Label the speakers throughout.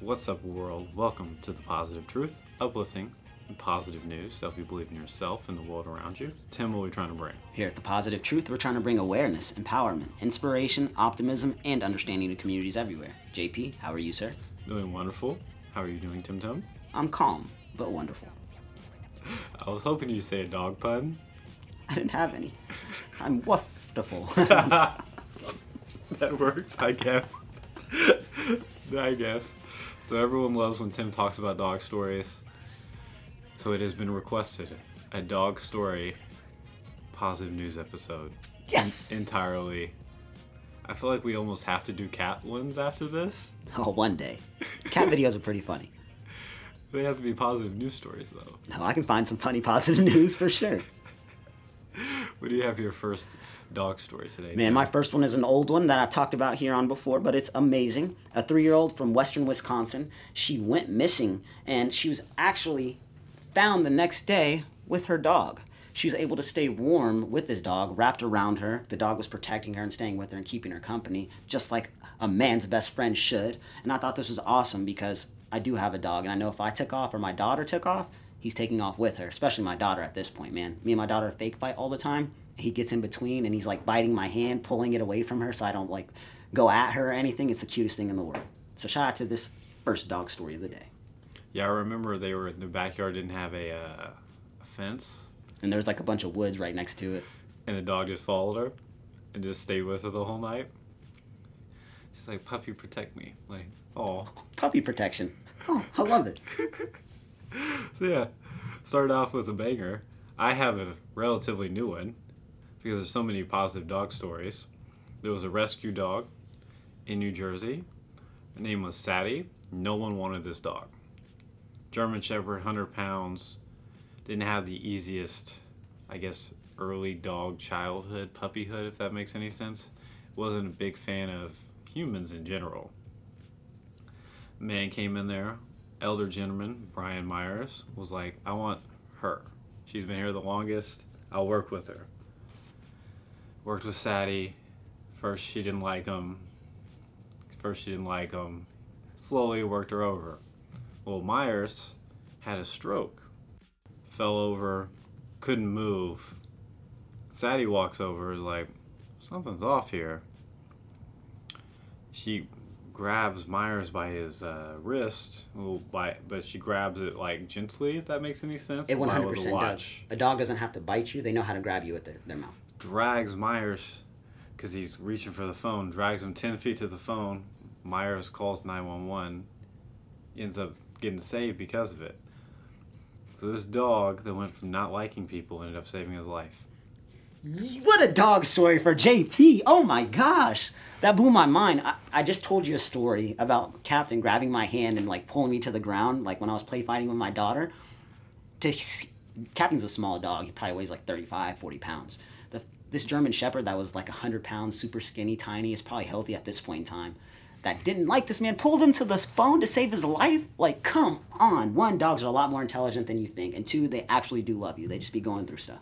Speaker 1: What's up, world? Welcome to the Positive Truth, uplifting and positive news to help you believe in yourself and the world around you. Tim, what are we trying to bring?
Speaker 2: Here at The Positive Truth, we're trying to bring awareness, empowerment, inspiration, optimism, and understanding to communities everywhere. JP, how are you, sir?
Speaker 1: Doing wonderful. How are you doing, Tim Tim?
Speaker 2: I'm calm, but wonderful.
Speaker 1: I was hoping you'd say a dog pun.
Speaker 2: I didn't have any. I'm wonderful.
Speaker 1: that works, I guess. I guess. So everyone loves when Tim talks about dog stories. So it has been requested a dog story positive news episode.
Speaker 2: yes!
Speaker 1: Entirely. I feel like we almost have to do cat ones after this.
Speaker 2: Oh, one day. Cat videos are pretty funny.
Speaker 1: They have to be positive news stories though.
Speaker 2: No, I can find some funny positive news for sure.
Speaker 1: What do you have here first dog story today?
Speaker 2: Man, my first one is an old one that I've talked about here on before, but it's amazing. A three year old from western Wisconsin. She went missing and she was actually found the next day with her dog. She was able to stay warm with this dog, wrapped around her. The dog was protecting her and staying with her and keeping her company, just like a man's best friend should. And I thought this was awesome because I do have a dog, and I know if I took off or my daughter took off, he's taking off with her, especially my daughter at this point, man. Me and my daughter fake fight all the time. He gets in between and he's like biting my hand, pulling it away from her so I don't like go at her or anything. It's the cutest thing in the world. So shout out to this first dog story of the day.
Speaker 1: Yeah, I remember they were in the backyard, didn't have a, uh, a fence,
Speaker 2: And there's like a bunch of woods right next to it.
Speaker 1: and the dog just followed her and just stayed with her the whole night. She's like, "Puppy, protect me!" Like, oh.
Speaker 2: Puppy protection. Oh, I love it.
Speaker 1: So yeah, started off with a banger. I have a relatively new one because there's so many positive dog stories. There was a rescue dog in New Jersey. Her name was Sadie. No one wanted this dog. German Shepherd, 100 pounds. Didn't have the easiest, I guess, early dog childhood, puppyhood, if that makes any sense. Wasn't a big fan of humans in general. Man came in there, elder gentleman, Brian Myers, was like, I want her. She's been here the longest. I'll work with her. Worked with Sadie. First, she didn't like him. First, she didn't like him. Slowly worked her over. Well, Myers had a stroke. Fell over, couldn't move. Sadie walks over, is like, something's off here. She grabs Myers by his uh, wrist, by but she grabs it like gently. If that makes any sense.
Speaker 2: It 100%
Speaker 1: with a
Speaker 2: does. A dog doesn't have to bite you. They know how to grab you with their, their mouth.
Speaker 1: Drags Myers, because he's reaching for the phone. Drags him ten feet to the phone. Myers calls nine one one. Ends up getting saved because of it. So this dog that went from not liking people ended up saving his life.
Speaker 2: What a dog story for JP. Oh my gosh. That blew my mind. I, I just told you a story about Captain grabbing my hand and like pulling me to the ground, like when I was play fighting with my daughter. To Captain's a small dog. He probably weighs like 35, 40 pounds. This German Shepherd that was like 100 pounds, super skinny, tiny, is probably healthy at this point in time. That didn't like this man, pulled him to the phone to save his life. Like, come on. One, dogs are a lot more intelligent than you think. And two, they actually do love you. They just be going through stuff.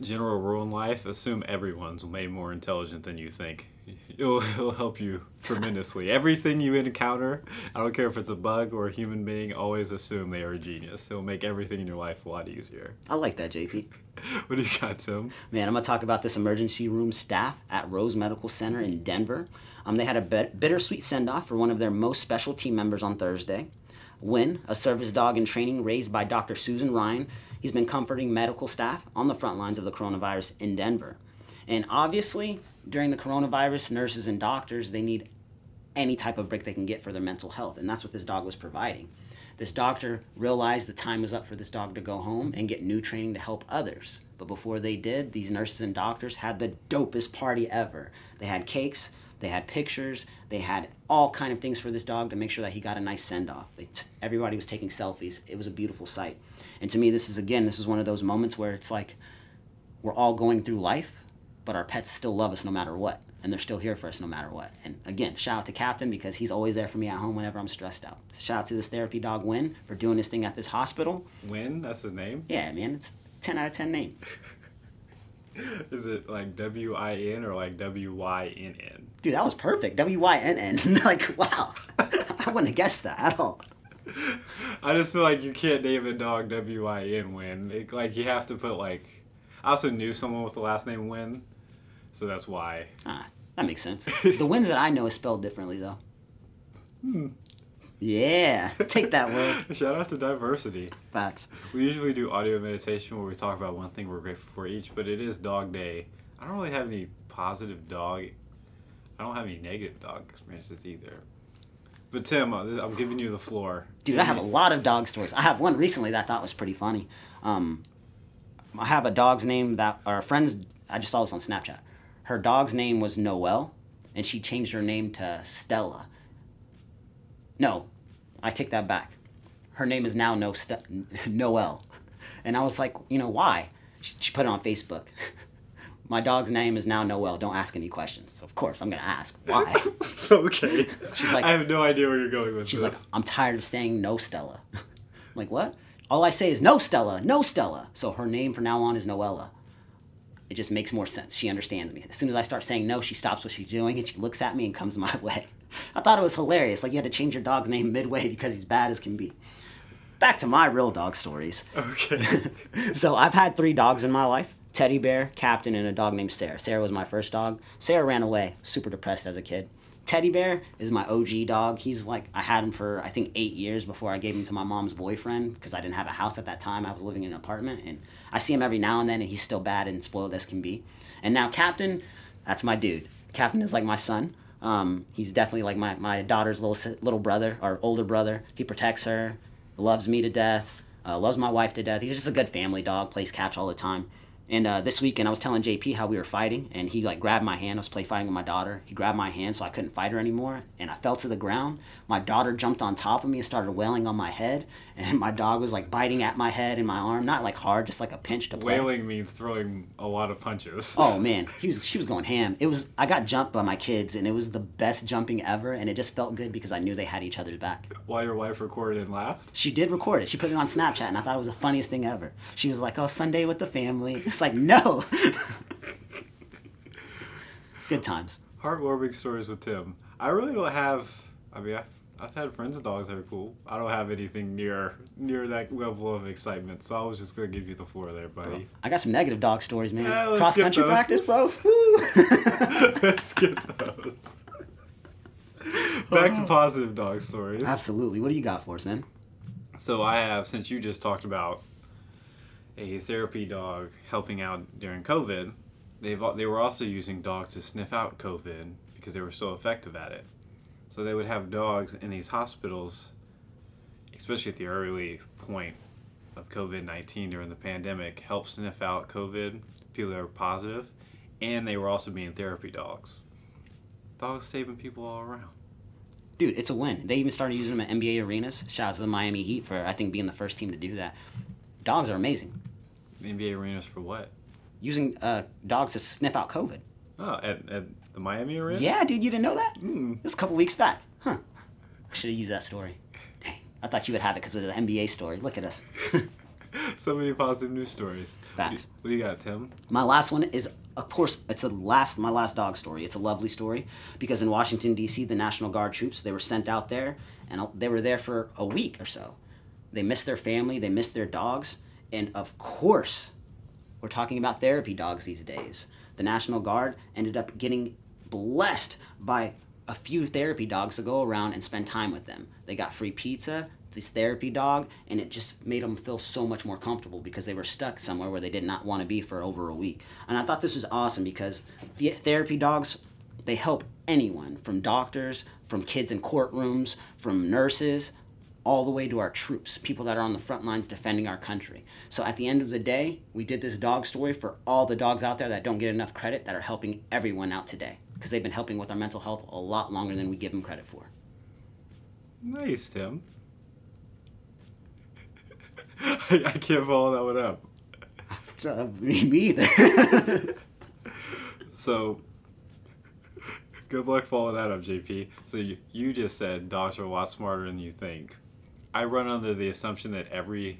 Speaker 1: General rule in life: assume everyone's way more intelligent than you think. It'll, it'll help you tremendously. Everything you encounter, I don't care if it's a bug or a human being, always assume they are a genius. It'll make everything in your life a lot easier.
Speaker 2: I like that, JP.
Speaker 1: What do you got, Tim?
Speaker 2: Man, I'm gonna talk about this emergency room staff at Rose Medical Center in Denver. Um, they had a bit- bittersweet send off for one of their most special team members on Thursday. Wynn, a service dog in training raised by Dr. Susan Ryan, he's been comforting medical staff on the front lines of the coronavirus in Denver. And obviously, during the coronavirus, nurses and doctors they need any type of break they can get for their mental health, and that's what this dog was providing. This doctor realized the time was up for this dog to go home and get new training to help others. But before they did, these nurses and doctors had the dopest party ever. They had cakes, they had pictures, they had all kind of things for this dog to make sure that he got a nice send off. T- everybody was taking selfies. It was a beautiful sight. And to me, this is again, this is one of those moments where it's like we're all going through life, but our pets still love us no matter what. And they're still here for us no matter what. And again, shout out to Captain because he's always there for me at home whenever I'm stressed out. Shout out to this therapy dog Wynn for doing this thing at this hospital.
Speaker 1: Wynn? That's his name.
Speaker 2: Yeah, man, it's 10 out of 10 name.
Speaker 1: Is it like W I N or like W Y N N?
Speaker 2: Dude, that was perfect. W Y N N. Like, wow. I wouldn't have guessed that at all.
Speaker 1: I just feel like you can't name a dog W I N Win. It, like you have to put like. I also knew someone with the last name Win, so that's why.
Speaker 2: Ah, that makes sense. The wins that I know is spelled differently though. Yeah, take that word.
Speaker 1: Shout out to diversity.
Speaker 2: Facts.
Speaker 1: We usually do audio meditation where we talk about one thing we're grateful for each, but it is Dog Day. I don't really have any positive dog. I don't have any negative dog experiences either. But Tim, uh, I'm giving you the floor.
Speaker 2: Dude, I have a lot of dog stories. I have one recently that I thought was pretty funny. Um, I have a dog's name that our friends. I just saw this on Snapchat. Her dog's name was Noel, and she changed her name to Stella. No, I take that back. Her name is now no Ste- Noelle, and I was like, you know why? She, she put it on Facebook. My dog's name is now Noel. Don't ask any questions. Of course, I'm gonna ask why.
Speaker 1: okay.
Speaker 2: She's like-
Speaker 1: I have no idea where you're going with
Speaker 2: She's
Speaker 1: this.
Speaker 2: She's like, I'm tired of saying no Stella. I'm like, what? All I say is no Stella, no Stella. So her name from now on is Noella. It just makes more sense. She understands me. As soon as I start saying no, she stops what she's doing and she looks at me and comes my way. I thought it was hilarious. Like you had to change your dog's name midway because he's bad as can be. Back to my real dog stories.
Speaker 1: okay.
Speaker 2: So I've had three dogs in my life teddy bear, captain, and a dog named Sarah. Sarah was my first dog. Sarah ran away, super depressed as a kid. Teddy bear is my OG dog. He's like, I had him for, I think, eight years before I gave him to my mom's boyfriend because I didn't have a house at that time. I was living in an apartment. And I see him every now and then, and he's still bad and spoiled as can be. And now, Captain, that's my dude. Captain is like my son. Um, he's definitely like my, my daughter's little little brother or older brother. He protects her, loves me to death, uh, loves my wife to death. He's just a good family dog. Plays catch all the time. And uh, this weekend, I was telling JP how we were fighting, and he like grabbed my hand. I was play fighting with my daughter. He grabbed my hand, so I couldn't fight her anymore, and I fell to the ground. My daughter jumped on top of me and started wailing on my head, and my dog was like biting at my head and my arm, not like hard, just like a pinch to play.
Speaker 1: Wailing means throwing a lot of punches.
Speaker 2: Oh man, he was she was going ham. It was I got jumped by my kids, and it was the best jumping ever, and it just felt good because I knew they had each other's back.
Speaker 1: While your wife recorded and laughed.
Speaker 2: She did record it. She put it on Snapchat, and I thought it was the funniest thing ever. She was like, "Oh, Sunday with the family." Like, no. Good times.
Speaker 1: Heartwarming stories with Tim. I really don't have. I mean, I've, I've had friends with dogs that are cool. I don't have anything near near that level of excitement. So I was just gonna give you the floor there, buddy.
Speaker 2: I got some negative dog stories, man.
Speaker 1: Yeah,
Speaker 2: Cross country
Speaker 1: those.
Speaker 2: practice, bro.
Speaker 1: Let's get those. Back to positive dog stories.
Speaker 2: Absolutely. What do you got for us, man?
Speaker 1: So I have, since you just talked about a therapy dog helping out during COVID, they've they were also using dogs to sniff out COVID because they were so effective at it. So they would have dogs in these hospitals, especially at the early point of COVID nineteen during the pandemic, help sniff out COVID people that were positive, and they were also being therapy dogs. Dogs saving people all around.
Speaker 2: Dude, it's a win. They even started using them at NBA arenas. Shout out to the Miami Heat for I think being the first team to do that. Dogs are amazing.
Speaker 1: NBA arenas for what?
Speaker 2: Using uh, dogs to sniff out COVID.
Speaker 1: Oh, at, at the Miami arena.
Speaker 2: Yeah, dude, you didn't know that?
Speaker 1: Mm.
Speaker 2: It was a couple weeks back. Huh. I Should have used that story. Dang. I thought you would have it because it was an NBA story. Look at us.
Speaker 1: so many positive news stories. What do, you, what do you got, Tim?
Speaker 2: My last one is, of course, it's a last my last dog story. It's a lovely story because in Washington D.C., the National Guard troops they were sent out there, and they were there for a week or so. They missed their family, they missed their dogs, and of course, we're talking about therapy dogs these days. The National Guard ended up getting blessed by a few therapy dogs to go around and spend time with them. They got free pizza, this therapy dog, and it just made them feel so much more comfortable because they were stuck somewhere where they did not want to be for over a week. And I thought this was awesome because the therapy dogs, they help anyone from doctors, from kids in courtrooms, from nurses, all the way to our troops, people that are on the front lines defending our country. So at the end of the day, we did this dog story for all the dogs out there that don't get enough credit that are helping everyone out today because they've been helping with our mental health a lot longer than we give them credit for.
Speaker 1: Nice, Tim. I, I can't follow that one up.
Speaker 2: Uh, so, me either.
Speaker 1: So, good luck following that up, JP. So, you, you just said dogs are a lot smarter than you think. I run under the assumption that every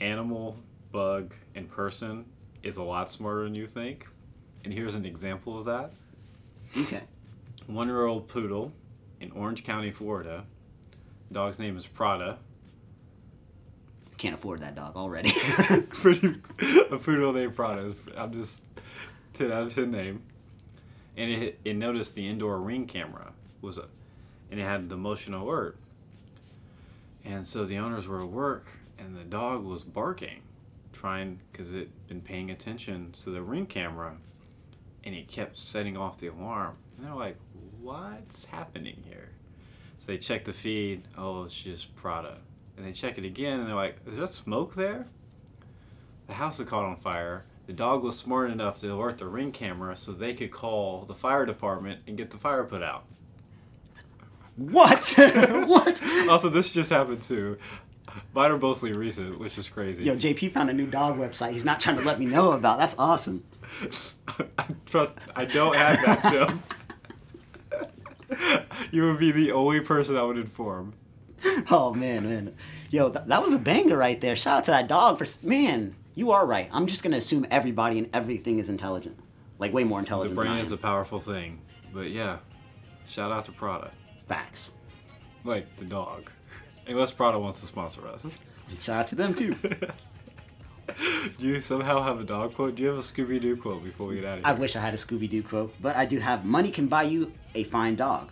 Speaker 1: animal, bug, and person is a lot smarter than you think. And here's an example of that.
Speaker 2: okay.
Speaker 1: one year old poodle in Orange County, Florida, Dog's name is Prada.
Speaker 2: Can't afford that dog already.
Speaker 1: Pretty a poodle named Prada. is- I'm just ten out of ten name. And it it noticed the indoor ring camera was a, and it had the motion alert. And so the owners were at work, and the dog was barking, trying because it had been paying attention to the ring camera, and it kept setting off the alarm. And they're like, "What's happening here?" So they check the feed. Oh, it's just Prada. And they check it again, and they're like, "Is that smoke there?" The house had caught on fire. The dog was smart enough to alert the ring camera so they could call the fire department and get the fire put out.
Speaker 2: What? what?
Speaker 1: Also, this just happened too. Mine are mostly recent, which is crazy.
Speaker 2: Yo, JP found a new dog website. He's not trying to let me know about. That's awesome.
Speaker 1: I trust. I don't have that, Tim. you would be the only person I would inform.
Speaker 2: Oh man, man. Yo, th- that was a banger right there. Shout out to that dog for man. You are right. I'm just gonna assume everybody and everything is intelligent, like way more
Speaker 1: The
Speaker 2: intelligent. than
Speaker 1: brain is a powerful thing, but yeah, shout out to Prada,
Speaker 2: facts.
Speaker 1: like the dog. Unless Prada wants to sponsor us.
Speaker 2: Shout out to them too.
Speaker 1: Do you somehow have a dog quote? Do you have a Scooby Doo quote before we get out of here?
Speaker 2: I wish I had a Scooby Doo quote, but I do have money can buy you a fine dog,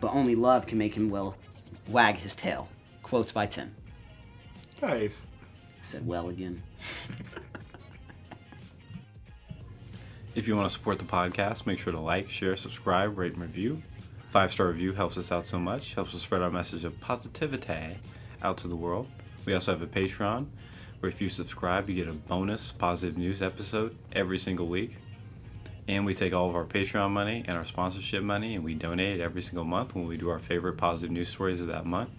Speaker 2: but only love can make him well wag his tail. Quotes by Tim.
Speaker 1: Nice.
Speaker 2: I said well again.
Speaker 1: If you want to support the podcast, make sure to like, share, subscribe, rate, and review. Five star review helps us out so much, helps us spread our message of positivity out to the world. We also have a Patreon where if you subscribe, you get a bonus positive news episode every single week. And we take all of our Patreon money and our sponsorship money and we donate it every single month when we do our favorite positive news stories of that month.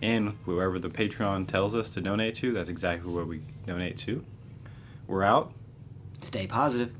Speaker 1: And whoever the Patreon tells us to donate to, that's exactly where we donate to. We're out.
Speaker 2: Stay positive.